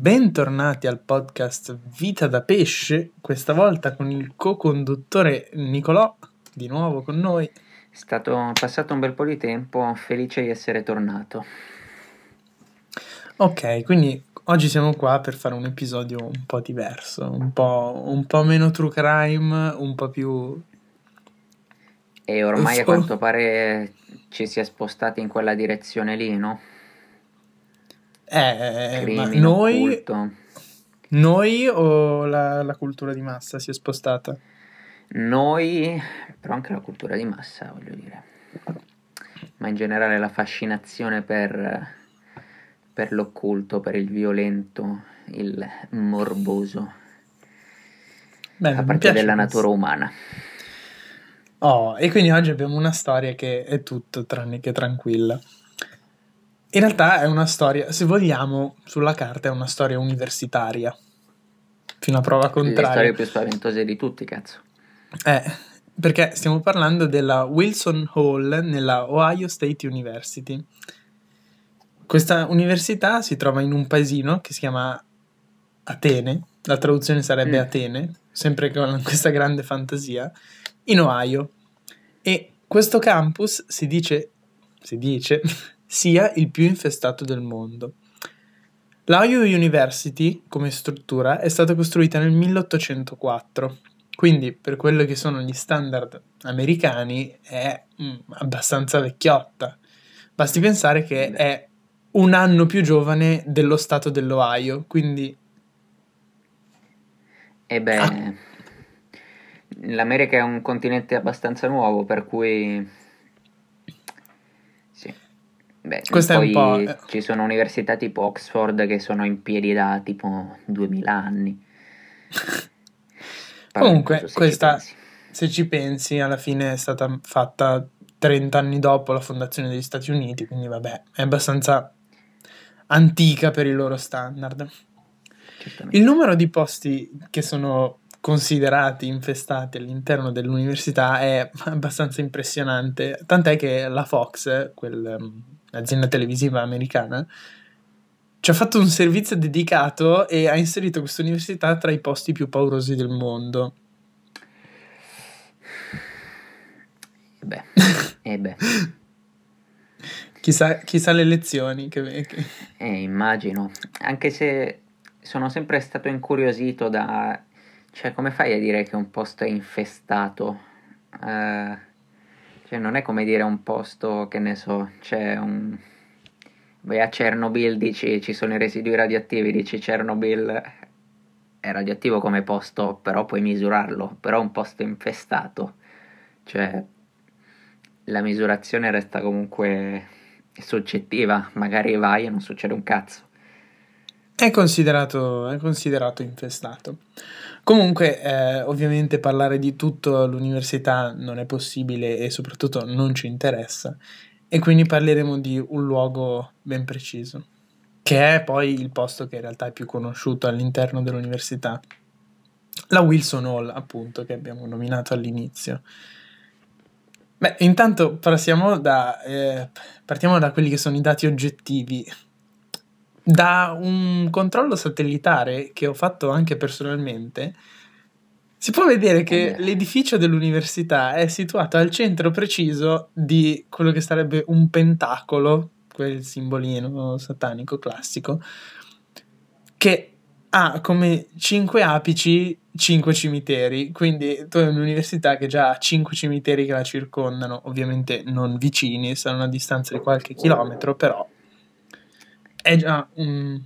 bentornati al podcast Vita da Pesce, questa volta con il co-conduttore Nicolò, di nuovo con noi. È stato passato un bel po' di tempo, felice di essere tornato. Ok, quindi oggi siamo qua per fare un episodio un po' diverso, un po', un po meno true crime, un po' più... E ormai a quanto pare ci si è spostati in quella direzione lì, no? Eh, Crimine, noi, noi o la, la, cultura di massa si è spostata? Noi, però anche la cultura di massa, voglio dire. Ma in generale la fascinazione per, per l'occulto, per il violento, il morboso. Bene, a parte della natura umana. Oh, e quindi oggi abbiamo una storia che è tutto tranne che tranquilla. In realtà è una storia, se vogliamo, sulla carta è una storia universitaria. Fino a prova contraria. Le storie più spaventose di tutti, cazzo. Eh, perché stiamo parlando della Wilson Hall nella Ohio State University. Questa università si trova in un paesino che si chiama Atene, la traduzione sarebbe mm. Atene, sempre con questa grande fantasia, in Ohio. E questo campus si dice, si dice sia il più infestato del mondo. L'Ohio University, come struttura, è stata costruita nel 1804, quindi per quello che sono gli standard americani è mm, abbastanza vecchiotta. Basti pensare che è un anno più giovane dello stato dell'Ohio, quindi... E beh, ah. l'America è un continente abbastanza nuovo, per cui Beh, Questo poi è un po'... Eh. ci sono università tipo Oxford che sono in piedi da tipo 2000 anni. Comunque, se questa, ci se ci pensi, alla fine è stata fatta 30 anni dopo la fondazione degli Stati Uniti, quindi vabbè, è abbastanza antica per i loro standard. Il numero di posti che sono considerati infestati all'interno dell'università è abbastanza impressionante, tant'è che la Fox, quell'azienda televisiva americana, ci ha fatto un servizio dedicato e ha inserito questa università tra i posti più paurosi del mondo. Beh, eh beh. chissà, chissà le lezioni che... che... Eh, immagino, anche se sono sempre stato incuriosito da cioè, come fai a dire che un posto è infestato? Uh, cioè, non è come dire un posto, che ne so, c'è un... Vai a Chernobyl, dici ci sono i residui radioattivi, dici Chernobyl è radioattivo come posto, però puoi misurarlo, però è un posto infestato. Cioè, la misurazione resta comunque soggettiva, magari vai e non succede un cazzo. È considerato, è considerato infestato. Comunque, eh, ovviamente parlare di tutto all'università non è possibile e soprattutto non ci interessa. E quindi parleremo di un luogo ben preciso, che è poi il posto che in realtà è più conosciuto all'interno dell'università. La Wilson Hall, appunto, che abbiamo nominato all'inizio. Beh, intanto da, eh, partiamo da quelli che sono i dati oggettivi da un controllo satellitare che ho fatto anche personalmente, si può vedere che l'edificio dell'università è situato al centro preciso di quello che sarebbe un pentacolo, quel simbolino satanico classico, che ha come cinque apici cinque cimiteri. Quindi tu hai un'università che già ha cinque cimiteri che la circondano, ovviamente non vicini, saranno a distanza di qualche chilometro, però è già un,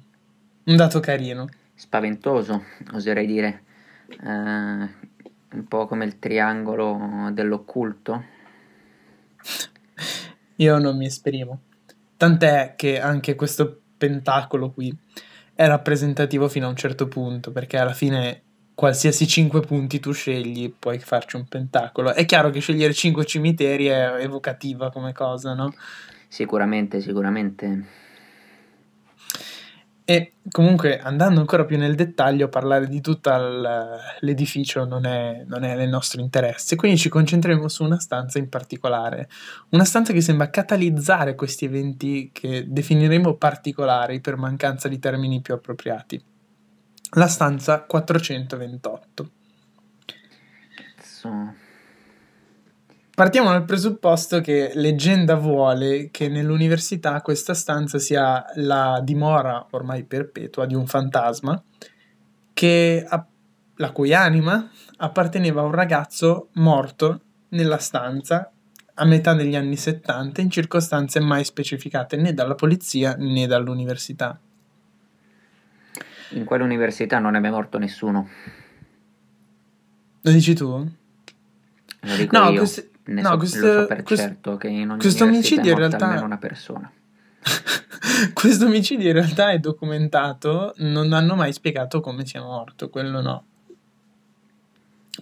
un dato carino. Spaventoso, oserei dire. Eh, un po' come il triangolo dell'occulto. Io non mi esprimo. Tant'è che anche questo pentacolo qui è rappresentativo fino a un certo punto, perché alla fine qualsiasi 5 punti tu scegli puoi farci un pentacolo. È chiaro che scegliere 5 cimiteri è evocativa come cosa, no? Sicuramente, sicuramente. E comunque andando ancora più nel dettaglio, parlare di tutto l'edificio non è, non è nel nostro interesse, quindi ci concentreremo su una stanza in particolare, una stanza che sembra catalizzare questi eventi che definiremo particolari per mancanza di termini più appropriati. La stanza 428. Cazzo. Partiamo dal presupposto che leggenda vuole che nell'università questa stanza sia la dimora ormai perpetua di un fantasma che, la cui anima apparteneva a un ragazzo morto nella stanza a metà degli anni 70 in circostanze mai specificate né dalla polizia né dall'università. In quell'università non è mai morto nessuno. Lo dici tu? Lo dico no, io. Questi, ne no, so, questo, lo so per questo, certo che in ogni questo omicidio in realtà è una persona. questo omicidio in realtà è documentato, non hanno mai spiegato come sia morto, quello no.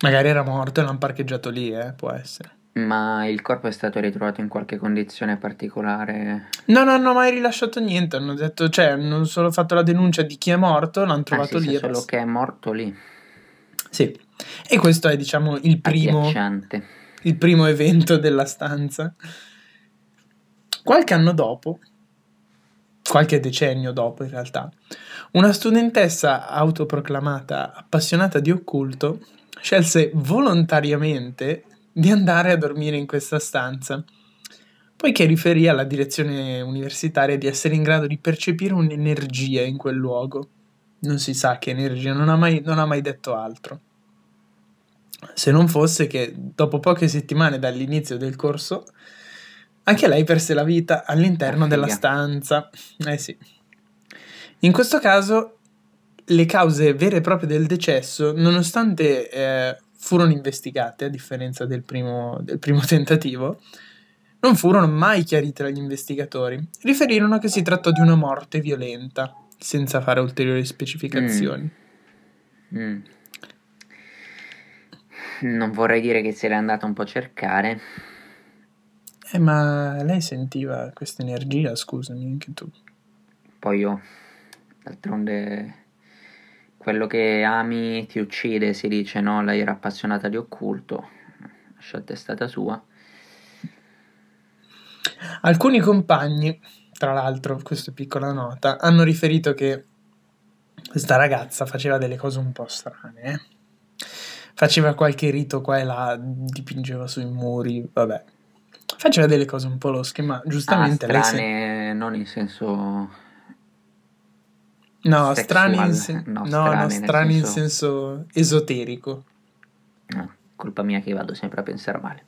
Magari era morto e l'hanno parcheggiato lì, eh, può essere. Ma il corpo è stato ritrovato in qualche condizione particolare? No, non hanno mai rilasciato niente. Hanno detto, cioè, hanno solo fatto la denuncia di chi è morto, l'hanno trovato ah, sì, lì. solo che è morto lì. Sì. E questo è, diciamo, il primo. Agghiacciante il primo evento della stanza. Qualche anno dopo, qualche decennio dopo in realtà, una studentessa autoproclamata appassionata di occulto scelse volontariamente di andare a dormire in questa stanza, poiché riferì alla direzione universitaria di essere in grado di percepire un'energia in quel luogo. Non si sa che energia, non ha mai, non ha mai detto altro se non fosse che dopo poche settimane dall'inizio del corso anche lei perse la vita all'interno della stanza. Eh sì. In questo caso le cause vere e proprie del decesso, nonostante eh, furono investigate, a differenza del primo, del primo tentativo, non furono mai chiarite dagli investigatori. Riferirono che si trattò di una morte violenta, senza fare ulteriori specificazioni. Mm. Mm non vorrei dire che se l'è andata un po' a cercare. Eh, ma lei sentiva questa energia, scusami, anche tu. Poi io, d'altronde, quello che ami ti uccide, si dice, no? Lei era appassionata di occulto, scelta è stata sua. Alcuni compagni, tra l'altro, questa piccola nota, hanno riferito che questa ragazza faceva delle cose un po' strane, eh? Faceva qualche rito qua e là, dipingeva sui muri, vabbè. Faceva delle cose un po' losche, ma giustamente ah, strane, se... non in senso No, strani in, sen... no, no, no, strani in senso esoterico. No, colpa mia che vado sempre a pensare male.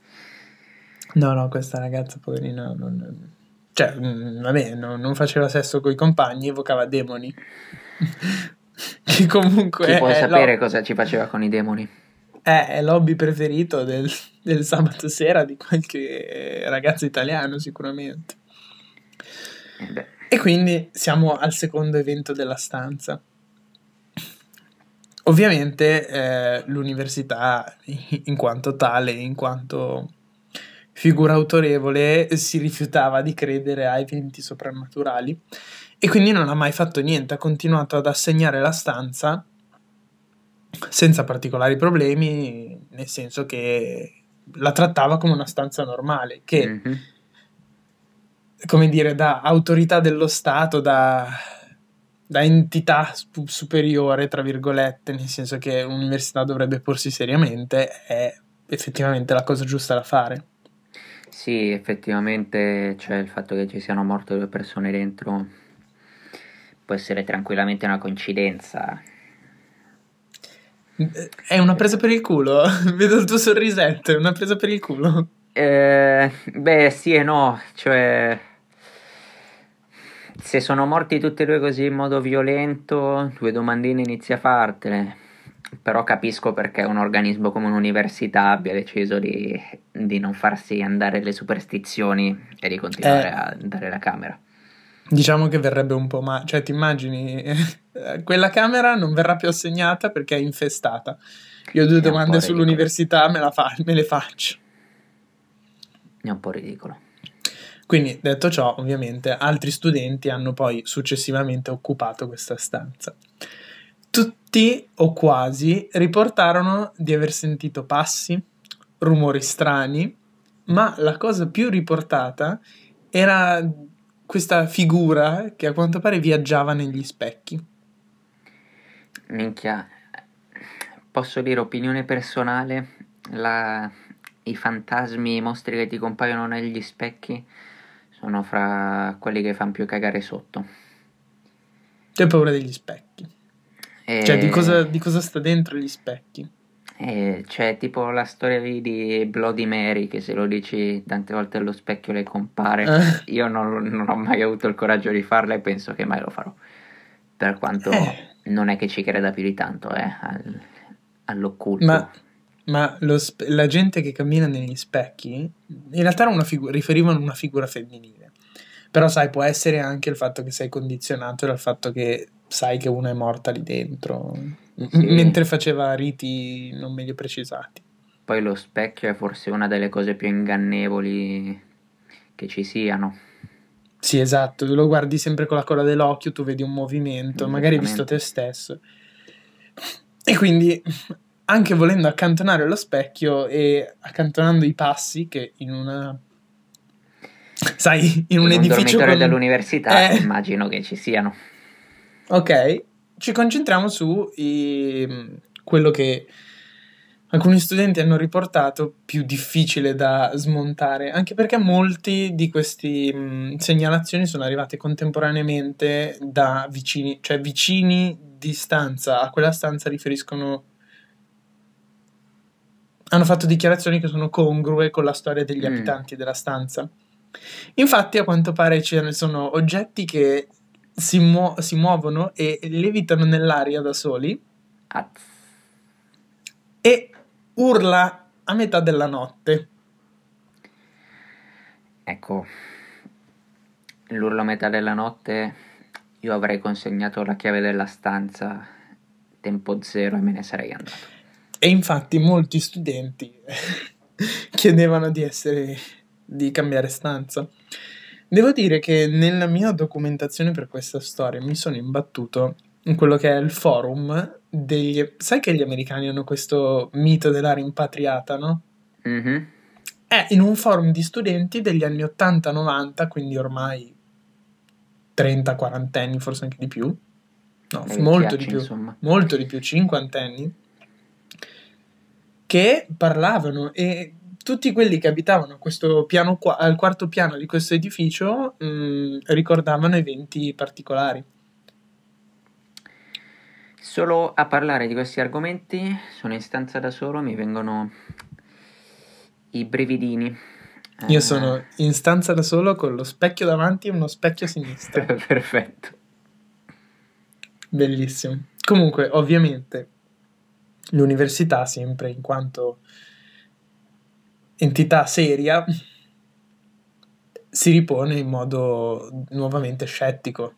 No, no, questa ragazza poverina non... Cioè, mm, vabbè, no, non faceva sesso con i compagni, evocava demoni. che comunque... Chi puoi sapere lo... cosa ci faceva con i demoni? È l'hobby preferito del, del sabato sera di qualche ragazzo italiano sicuramente. Eh e quindi siamo al secondo evento della stanza. Ovviamente eh, l'università, in quanto tale, in quanto figura autorevole, si rifiutava di credere a eventi soprannaturali e quindi non ha mai fatto niente, ha continuato ad assegnare la stanza senza particolari problemi, nel senso che la trattava come una stanza normale, che, mm-hmm. come dire, da autorità dello Stato, da, da entità superiore, tra virgolette, nel senso che l'università dovrebbe porsi seriamente, è effettivamente la cosa giusta da fare. Sì, effettivamente, cioè il fatto che ci siano morte due persone dentro può essere tranquillamente una coincidenza è una presa per il culo. Vedo il tuo sorrisetto, è una presa per il culo. Eh, beh, sì e no, cioè se sono morti tutti e due così in modo violento, due domandine inizia a fartele. Però capisco perché un organismo come un'università abbia deciso di, di non farsi andare le superstizioni e di continuare eh. a dare la camera. Diciamo che verrebbe un po' male, cioè ti immagini, quella camera non verrà più assegnata perché è infestata. Io due è domande sull'università, me, fa- me, le faccio. È un po' ridicolo. Quindi, detto ciò, ovviamente altri studenti hanno poi successivamente occupato questa stanza. Tutti o quasi riportarono di aver sentito passi, rumori strani, ma la cosa più riportata era questa figura che a quanto pare viaggiava negli specchi. Minchia, posso dire opinione personale, la... i fantasmi, i mostri che ti compaiono negli specchi sono fra quelli che fanno più cagare sotto. Hai paura degli specchi? E... Cioè, di cosa, di cosa sta dentro gli specchi? Eh, cioè, tipo la storia di Bloody Mary, che se lo dici tante volte allo specchio le compare. Eh. Io non, non ho mai avuto il coraggio di farla e penso che mai lo farò. Per quanto Eh. non è che ci creda più di tanto, eh, al- all'occulto. Ma, ma lo sp- la gente che cammina negli specchi in realtà era una figu- riferivano a una figura femminile. Però sai, può essere anche il fatto che sei condizionato dal fatto che sai che una è morta lì dentro, Sì. mentre faceva riti non meglio precisati. Poi lo specchio è forse una delle cose più ingannevoli che ci siano. Sì, esatto, lo guardi sempre con la coda dell'occhio, tu vedi un movimento, magari visto te stesso. E quindi, anche volendo accantonare lo specchio e accantonando i passi, che in una... Sai, in un In un edificio con... dell'università Eh. immagino che ci siano. Ok, ci concentriamo su i- quello che alcuni studenti hanno riportato più difficile da smontare, anche perché molti di queste segnalazioni sono arrivate contemporaneamente da vicini, cioè vicini di stanza a quella stanza riferiscono hanno fatto dichiarazioni che sono congrue con la storia degli Mm. abitanti della stanza. Infatti, a quanto pare ce ne sono oggetti che si, muo- si muovono e levitano nell'aria da soli Az. e urla a metà della notte. Ecco, l'urlo a metà della notte, io avrei consegnato la chiave della stanza tempo zero e me ne sarei andato. E infatti molti studenti chiedevano di essere di cambiare stanza. Devo dire che nella mia documentazione per questa storia mi sono imbattuto in quello che è il forum degli... Sai che gli americani hanno questo mito della rimpatriata, no? Mhm. È in un forum di studenti degli anni 80-90, quindi ormai 30-40 anni, forse anche di più. No, molto vecchiacci, di più. insomma. Molto di più, 50 anni. Che parlavano e tutti quelli che abitavano qua- al quarto piano di questo edificio mh, ricordavano eventi particolari. Solo a parlare di questi argomenti, sono in stanza da solo, mi vengono i brividini. Io Eh, sono in stanza da solo con lo specchio davanti e uno specchio a sinistra. Perfetto. Bellissimo. Comunque, ovviamente, l'università, sempre in quanto entità seria, si ripone in modo nuovamente scettico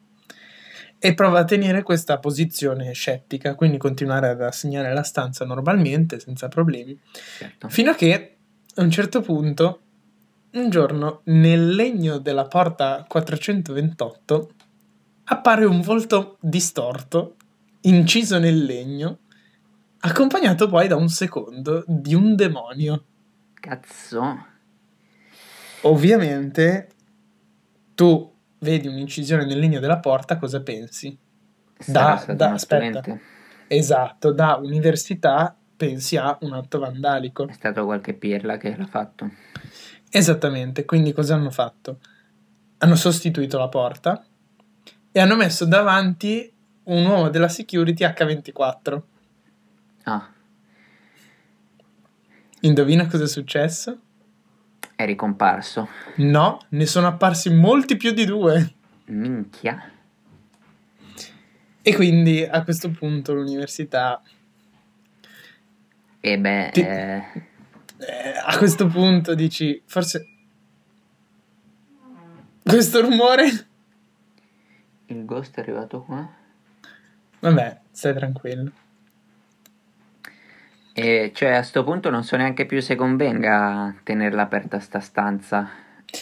e prova a tenere questa posizione scettica, quindi continuare ad assegnare la stanza normalmente, senza problemi, Certo. fino a che a un certo punto, un giorno, nel legno della porta 428 appare un volto distorto, inciso nel legno, accompagnato poi da un secondo di un demonio. Cazzo. Ovviamente, tu vedi un'incisione nel legno della porta, cosa pensi? Da- da- aspetta. Esatto, da università pensi a un atto vandalico. È stato qualche pirla che l'ha fatto. Esattamente, quindi cosa hanno fatto? Hanno sostituito la porta e hanno messo davanti un uomo della security H24. Ah, Indovina cosa è successo? è ricomparso. No, ne sono apparsi molti più di due. Minchia. E quindi a questo punto l'università, E beh, Ti- eh, eh, a questo punto dici, forse questo rumore? il ghost è arrivato qua. Vabbè, stai tranquillo. E cioè a sto punto non so neanche più se convenga tenerla aperta sta stanza.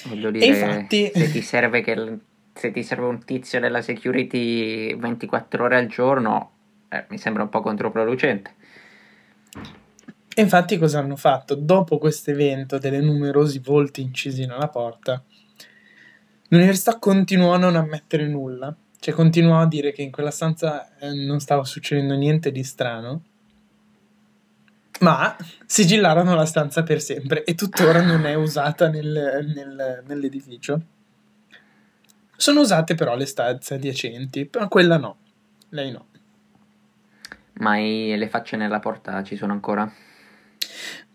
Voglio dire, infatti, se ti serve che se ti serve un tizio della security 24 ore al giorno, eh, mi sembra un po' controproducente. e infatti cosa hanno fatto? Dopo questo evento delle numerosi volti incisi nella porta, l'università continuò a non ammettere nulla, cioè continuò a dire che in quella stanza eh, non stava succedendo niente di strano, ma sigillarono la stanza per sempre e tuttora non è usata nel- nel- nell'edificio. Sono usate però le stanze adiacenti, però quella no, lei no. Ma i- le facce nella porta ci sono ancora?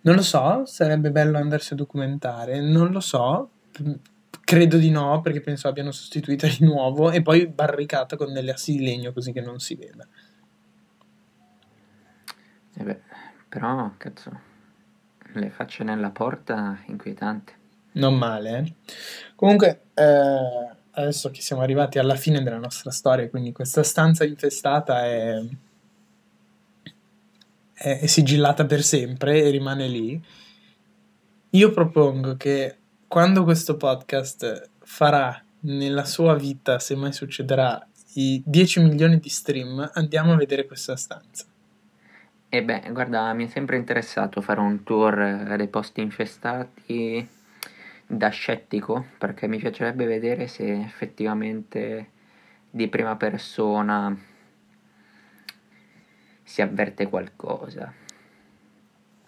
Non lo so, sarebbe bello andarsi a documentare, non lo so, p- credo di no perché penso abbiano sostituita di nuovo e poi barricata con delle assi di legno così che non si veda. Eh beh, però, cazzo, le facce nella porta, inquietante. Non male, eh. Comunque, eh, adesso che siamo arrivati alla fine della nostra storia, quindi questa stanza infestata è, è, è sigillata per sempre e rimane lì. Io propongo che quando questo podcast farà nella sua vita, se mai succederà, i 10 milioni di stream, andiamo a vedere questa stanza. E beh, guarda, mi è sempre interessato fare un tour eh, dei posti infestati da scettico, perché mi piacerebbe vedere se effettivamente di prima persona si avverte qualcosa.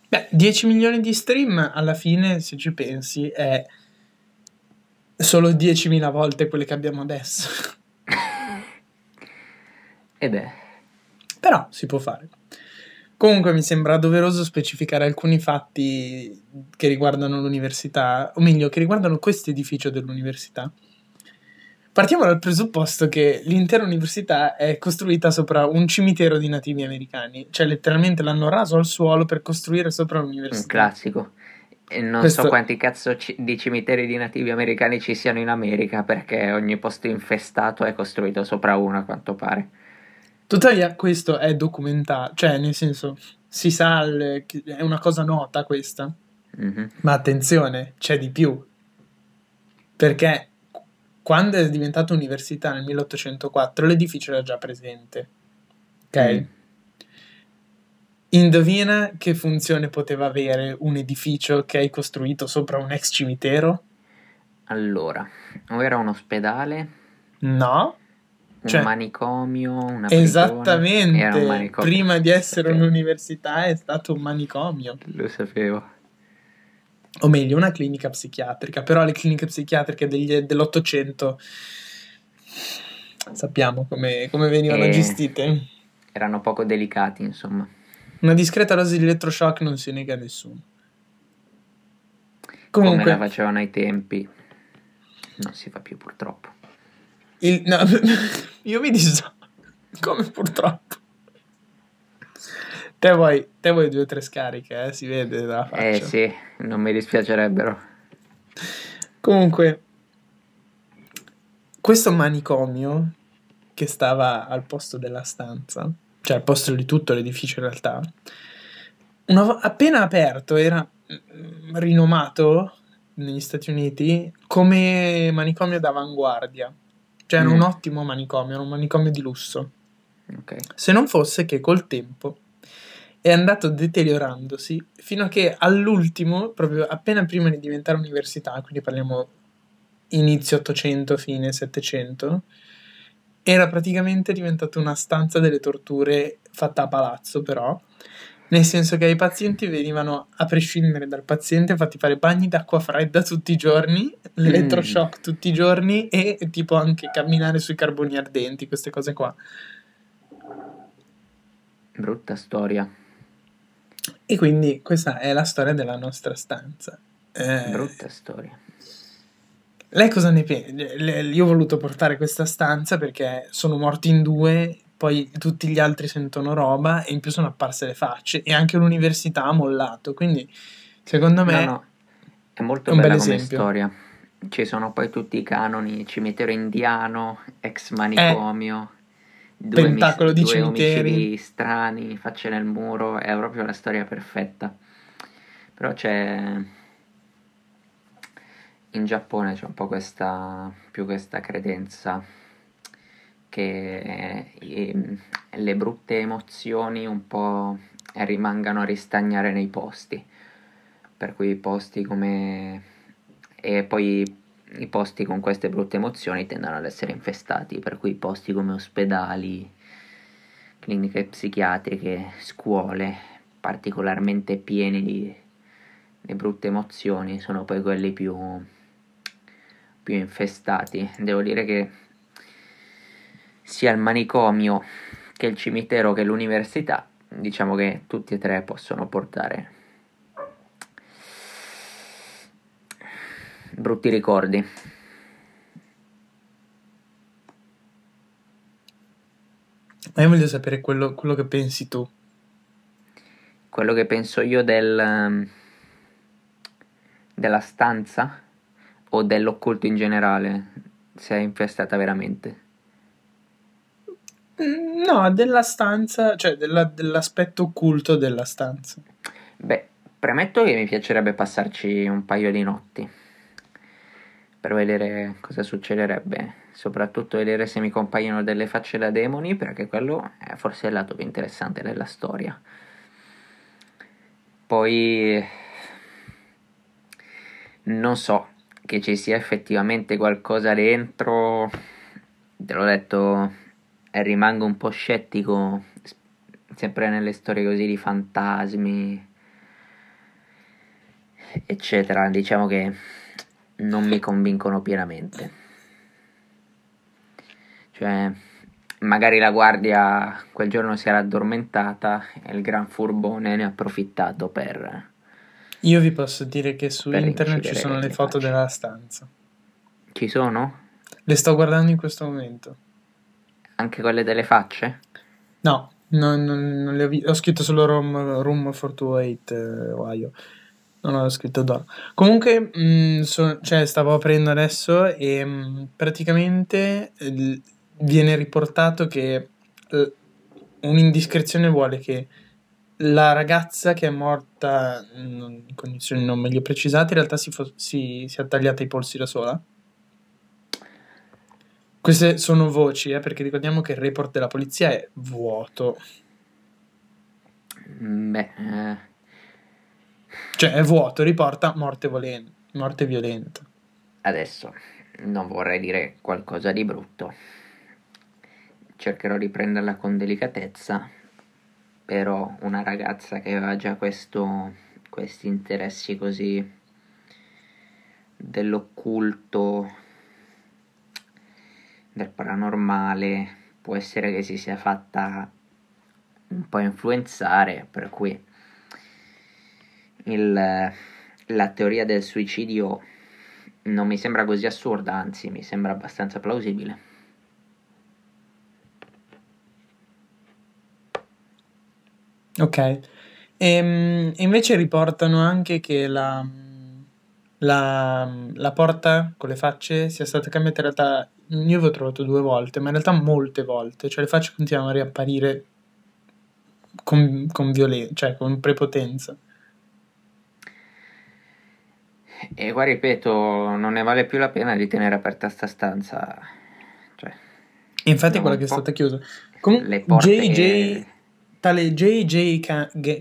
Beh, 10 milioni di stream alla fine, se ci pensi, è solo 10.000 volte quelle che abbiamo adesso. E beh, Però si può fare. Comunque mi sembra doveroso specificare alcuni fatti che riguardano l'università, o meglio, che riguardano questo edificio dell'università. Partiamo dal presupposto che l'intera università è costruita sopra un cimitero di nativi americani, cioè letteralmente l'hanno raso al suolo per costruire sopra un l'università. classico. E non Questo- so quanti cazzo ci- di cimiteri di nativi americani ci siano in America, perché ogni posto infestato è costruito sopra uno, a quanto pare. Tuttavia questo è documentato, cioè nel senso si sa, che è una cosa nota questa, Mhm. ma attenzione, c'è di più, perché quando è diventata università nel 1804 l'edificio era già presente, ok? Mm. Indovina che funzione poteva avere un edificio che hai costruito sopra un ex cimitero? Allora, o era un ospedale, No, un Cioè- manicomio, una prigione. esattamente, un manicomio. prima di essere un'università è stato un manicomio. Lo sapevo. o meglio, una clinica psichiatrica, però le cliniche psichiatriche degli- dell'Ottocento sappiamo come, come venivano Eh. gestite. Erano poco delicati, insomma. Una discreta dose di elettroshock non si nega a nessuno. Come la Comunque, facevano ai tempi. Non si fa più purtroppo. Il- no, io mi disso come purtroppo. Te vuoi, te vuoi due o tre scariche, eh? si vede dalla faccia. Eh sì, non mi dispiacerebbero. Comunque, questo manicomio che stava al posto della stanza, cioè al posto di tutto l'edificio in realtà, una appena aperto era mm, rinomato negli Stati Uniti come manicomio d'avanguardia. Cioè era Mm. un ottimo manicomio, era un manicomio di lusso. Ok. Se non fosse che col tempo è andato deteriorandosi fino a che all'ultimo, proprio appena prima di diventare università, quindi parliamo inizio 800, fine 700, era praticamente diventato una stanza delle torture fatta a palazzo, però, nel senso che ai pazienti venivano, a prescindere dal paziente, fatti fare bagni d'acqua fredda tutti i giorni, l'elettroshock tutti i giorni e tipo anche camminare sui carboni ardenti, queste cose qua. Brutta storia. E quindi questa è la storia della nostra stanza. Eh, Brutta storia. lei cosa ne pensa? Io ho voluto portare questa stanza perché sono morti in due, poi tutti gli altri sentono roba e in più sono apparse le facce e anche l'università ha mollato. Quindi secondo me No, no, è molto è un bella bel come esempio. storia. Ci sono poi tutti i canoni, cimitero indiano, Eh. ex manicomio, due, Pentacolo di due cimiteri. omicidi strani, facce nel muro, è proprio la storia perfetta. Però c'è... in Giappone c'è un po' questa, più questa credenza che eh, le brutte emozioni un po' rimangano a ristagnare nei posti, per cui i posti come... e poi i posti con queste brutte emozioni tendono ad essere infestati, per cui posti come ospedali, cliniche psichiatriche, scuole particolarmente pieni di, di brutte emozioni sono poi quelli più, più infestati. Devo dire che sia il manicomio che il cimitero che l'università, diciamo che tutti e tre possono portare brutti ricordi. Ma io voglio sapere quello, quello che pensi tu. Quello che penso io del, della stanza o dell'occulto in generale, se è infestata veramente. Mm, no, della stanza, cioè della, dell'aspetto occulto della stanza. Beh, premetto che mi piacerebbe passarci un paio di notti per vedere cosa succederebbe, soprattutto vedere se mi compaiono delle facce da demoni, perché quello è forse il lato più interessante della storia. Poi non so che ci sia effettivamente qualcosa dentro, te l'ho detto, rimango un po' scettico, sempre nelle storie così di fantasmi, eccetera. Diciamo che non mi convincono pienamente. Cioè, magari la guardia quel giorno si era addormentata e il gran furbone ne ha approfittato per... Io vi posso dire che su internet ci sono le foto facce. della stanza. Ci sono? Le sto guardando in questo momento. Anche quelle delle facce? No, non, non, non le ho, vi- ho scritto solo room, room 428 eh, Ohio. Non ho scritto dono. Comunque, mh, mm, so, cioè, stavo aprendo adesso e mh, mm, praticamente l- viene riportato che l- un'indiscrezione vuole che la ragazza che è morta in condizioni non meglio precisate in realtà si, fo- si, si è tagliata i polsi da sola. Queste sono voci, eh, perché ricordiamo che il report della polizia è vuoto. Mm, beh, eh cioè è vuoto, riporta morte, volen- morte violenta. Adesso non vorrei dire qualcosa di brutto. Cercherò di prenderla con delicatezza, però una ragazza che aveva già questo, questi interessi così dell'occulto, del paranormale, può essere che si sia fatta un po' influenzare, per cui il, la teoria del suicidio non mi sembra così assurda, anzi mi sembra abbastanza plausibile. Ok, e, ehm, invece riportano anche che la, la, la, porta con le facce sia stata cambiata in realtà, io avevo trovato due volte, ma in realtà molte volte, cioè le facce continuavano a riapparire con, con violenza, cioè con prepotenza. E qua ripeto, non ne vale più la pena di tenere aperta sta stanza. Cioè, Infatti è quella che è stata chiusa. Comunque, JJ, tale JJ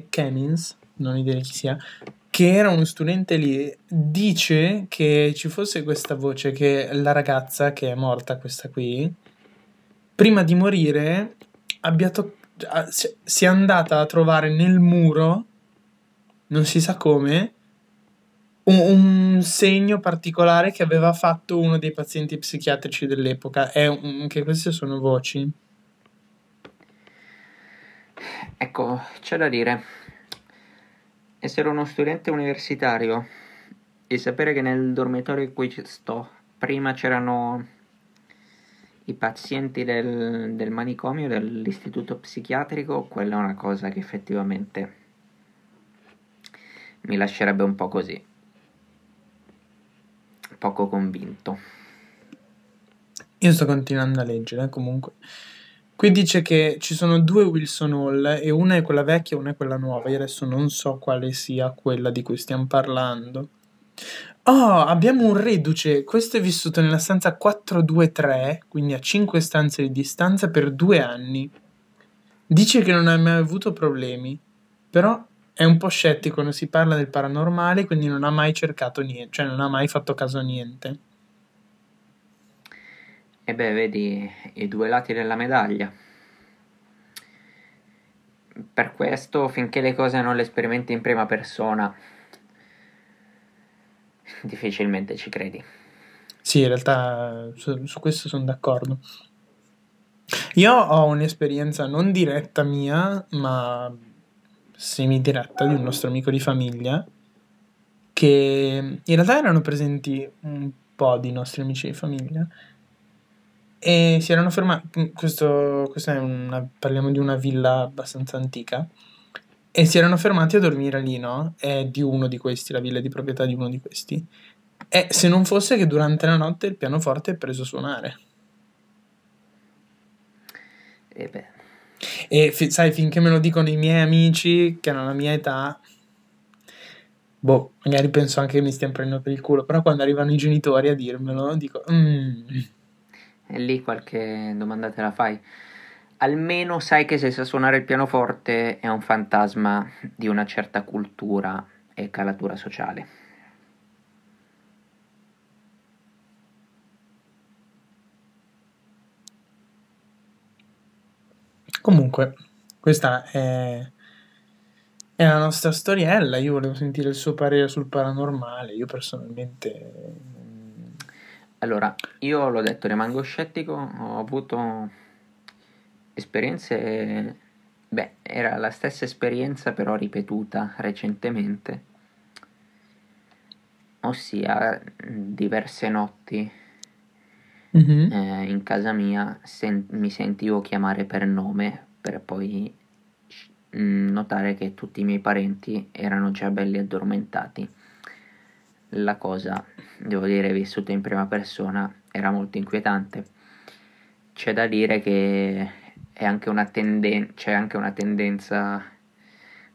Cannins, non ho idea chi sia, che era uno studente lì, dice che ci fosse questa voce che la ragazza che è morta, questa qui, prima di morire abbia to- si è andata a trovare nel muro, non si sa come, un, un, segno particolare che aveva fatto uno dei pazienti psichiatrici dell'epoca. È un, che queste sono voci. Ecco, c'è da dire. Essere uno studente universitario e sapere che nel dormitorio in cui sto prima c'erano i pazienti del, del manicomio, dell'istituto psichiatrico, quella è una cosa che effettivamente mi lascerebbe un po' così poco convinto. Io sto continuando a leggere comunque. Qui dice che ci sono due Wilson Hall e una è quella vecchia e una è quella nuova. Io adesso non so quale sia quella di cui stiamo parlando. Oh, abbiamo un reduce. Questo è vissuto nella stanza 423, quindi a 5 stanze di distanza per due anni. Dice che non ha mai avuto problemi, però è un po' scettico quando si parla del paranormale, quindi non ha mai cercato niente, cioè non ha mai fatto caso a niente. E beh, vedi i due lati della medaglia. Per questo, finché le cose non le sperimenti in prima persona, difficilmente ci credi. Sì, in realtà su, su questo sono d'accordo. Io ho un'esperienza non diretta mia, ma semidiretta di un nostro amico di famiglia che in realtà erano presenti un po' di nostri amici di famiglia e si erano fermati questo, questo è una, parliamo di una villa abbastanza antica e si erano fermati a dormire lì no? è di uno di questi la villa è di proprietà di uno di questi e se non fosse che durante la notte il pianoforte è preso a suonare e beh e fi- sai, finché me lo dicono i miei amici che hanno la mia età, boh, magari penso anche che mi stiano prendendo per il culo, però quando arrivano i genitori a dirmelo, dico, mm. E lì qualche domanda te la fai. Almeno sai che se sa suonare il pianoforte è un fantasma di una certa cultura e calatura sociale. Comunque, questa è, è la nostra storiella. Io volevo sentire il suo parere sul paranormale. Io personalmente. Allora, io l'ho detto, rimango scettico. Ho avuto esperienze. Beh, era la stessa esperienza, però ripetuta recentemente. Ossia, diverse notti Mhm. eh, in casa mia sen- mi sentivo chiamare per nome per poi notare che tutti i miei parenti erano già belli addormentati. La cosa, devo dire, vissuta in prima persona, era molto inquietante. C'è da dire che è anche una tenden- c'è anche una tendenza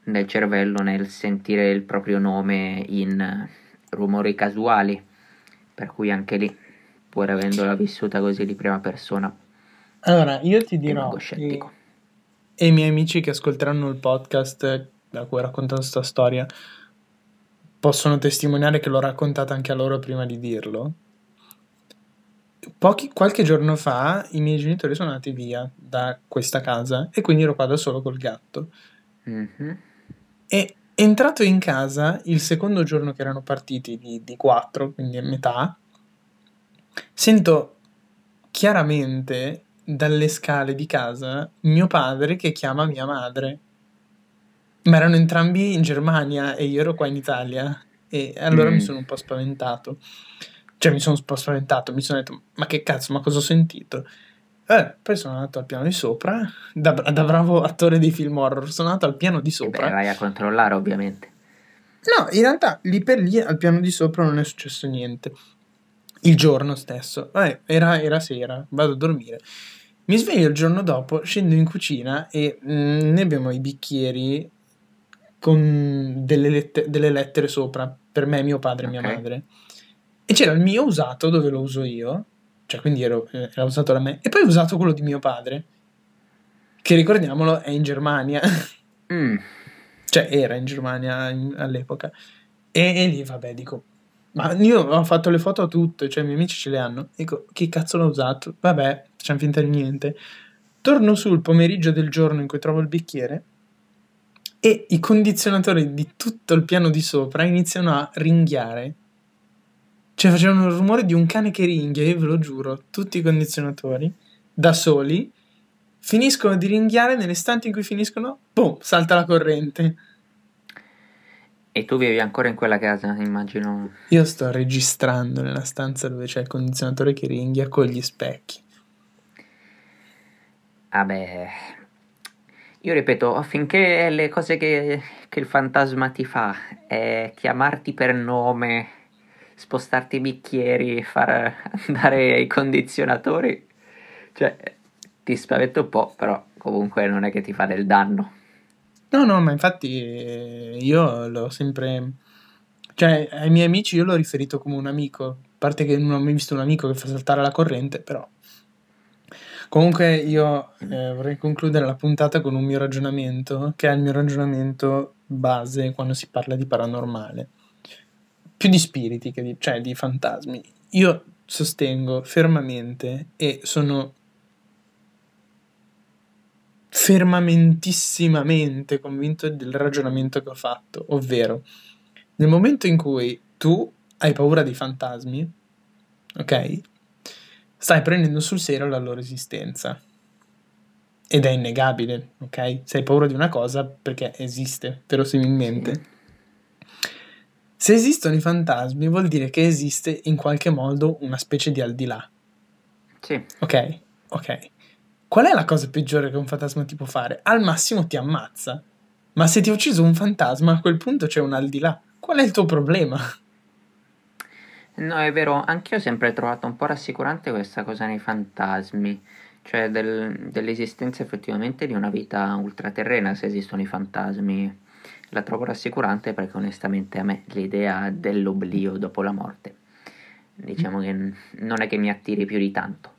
nel cervello nel sentire il proprio nome in rumori casuali, per cui anche lì pur avendola vissuta così di prima persona. Allora, io ti dirò che, e i miei amici che ascolteranno il podcast da cui ho raccontato questa storia possono testimoniare che l'ho raccontata anche a loro prima di dirlo. Pochi, qualche giorno fa i miei genitori sono andati via da questa casa e quindi ero qua da solo col gatto. Mm-hmm. E entrato in casa il secondo giorno che erano partiti di, di quattro, quindi a metà, Sento chiaramente dalle scale di casa mio padre che chiama mia madre. Ma erano entrambi in Germania e io ero qua in Italia. E allora mm. mi sono un po' spaventato. Cioè, mi sono un po' spaventato. Mi sono detto, ma che cazzo, ma cosa ho sentito? Eh, poi sono andato al piano di sopra. Da, da bravo attore dei film horror, sono andato al piano di sopra. Beh, vai a controllare, ovviamente. No, in realtà lì per lì al piano di sopra non è successo niente il giorno stesso. Vabbè, era, era sera, vado a dormire. Mi sveglio il giorno dopo, scendo in cucina e mh, mm, ne abbiamo i bicchieri con delle, lette- delle, lettere sopra, per me, mio padre e mia okay. madre. E c'era il mio usato dove lo uso io, cioè quindi ero, era usato da me, e poi ho usato quello di mio padre, che ricordiamolo è in Germania. Mm. Cioè era in Germania in, all'epoca. E, e lì, vabbè, dico, ma io ho fatto le foto a tutte, cioè i miei amici ce le hanno. Dico, chi cazzo l'ha usato? Vabbè, facciamo finta di niente. Torno sul pomeriggio del giorno in cui trovo il bicchiere e i condizionatori di tutto il piano di sopra iniziano a ringhiare. Cioè facevano il rumore di un cane che ringhia, io ve lo giuro, tutti i condizionatori, da soli, finiscono di ringhiare, nell'istante in cui finiscono, boom, salta la corrente. E tu vivi ancora in quella casa, immagino. Io sto registrando nella stanza dove c'è il condizionatore che ringhia con gli specchi. Vabbè, io ripeto, finché le cose che, che, il fantasma ti fa è chiamarti per nome, spostarti i bicchieri, far andare i condizionatori, cioè ti spavento un po', però comunque non è che ti fa del danno. No, no, ma infatti io l'ho sempre Cioè, ai miei amici io l'ho riferito come un amico. A parte che non ho mai visto un amico che fa saltare la corrente, però. Comunque io eh, vorrei concludere la puntata con un mio ragionamento, che è il mio ragionamento base quando si parla di paranormale. Più di spiriti che di, cioè di fantasmi. Io sostengo fermamente e sono fermamentissimamente convinto del ragionamento che ho fatto, ovvero nel momento in cui tu hai paura dei fantasmi, ok? Stai prendendo sul serio la loro esistenza. Ed è innegabile, ok? Se hai paura di una cosa perché esiste, verosimilmente. Sì. Se esistono i fantasmi vuol dire che esiste in qualche modo una specie di al di là. Sì. Ok, ok. Qual è la cosa peggiore che un fantasma ti può fare? Al massimo ti ammazza. Ma se ti ha ucciso un fantasma, a quel punto c'è un al di là. Qual è il tuo problema? No, è vero, anch'io ho sempre trovato un po' rassicurante questa cosa nei fantasmi, cioè del, dell'esistenza effettivamente di una vita ultraterrena se esistono i fantasmi. La trovo rassicurante perché onestamente a me l'idea dell'oblio dopo la morte, diciamo che non è che mi attiri più di tanto.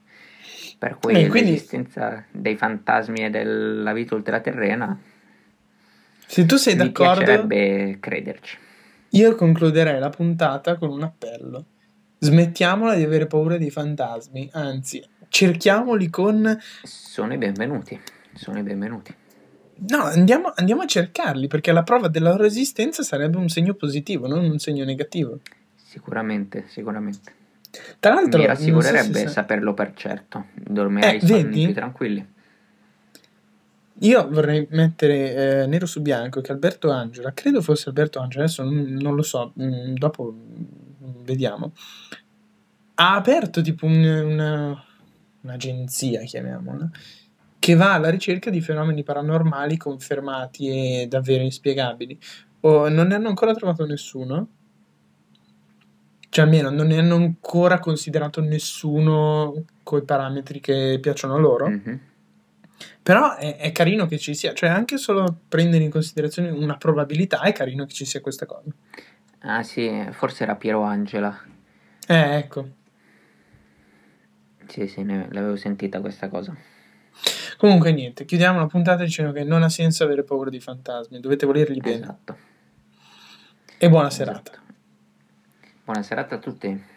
Per cui eh, quindi... l'esistenza dei fantasmi e della vita ultraterrena se tu sei d'accordo, mi piacerebbe crederci. Io concluderei la puntata con un appello. Smettiamola di avere paura dei fantasmi, anzi, cerchiamoli con... Sono i benvenuti, sono i benvenuti. No, andiamo, andiamo a cercarli, perché la prova della loro esistenza sarebbe un segno positivo, non un segno negativo. Sicuramente, sicuramente. Tra l'altro... Mi rassicurerebbe so saperlo per certo, dormirei eh, più tranquilli. Io vorrei mettere eh, nero su bianco che Alberto Angela, credo fosse Alberto Angela, adesso non, non lo so, mh, mm, dopo mh, mm, vediamo, ha aperto tipo un, una, un'agenzia, chiamiamola, che va alla ricerca di fenomeni paranormali confermati e davvero inspiegabili. Oh, non ne hanno ancora trovato nessuno, cioè almeno non ne hanno ancora considerato nessuno con i parametri che piacciono loro. Mm-hmm però è, è, carino che ci sia, cioè anche solo prendere in considerazione una probabilità è carino che ci sia questa cosa. Ah sì, forse era Piero Angela. Eh, ecco. Sì, sì, ne, l'avevo sentita questa cosa. Comunque niente, chiudiamo la puntata dicendo che non ha senso avere paura di fantasmi, dovete volerli bene. Esatto. E buona esatto. serata. Buona serata a tutti.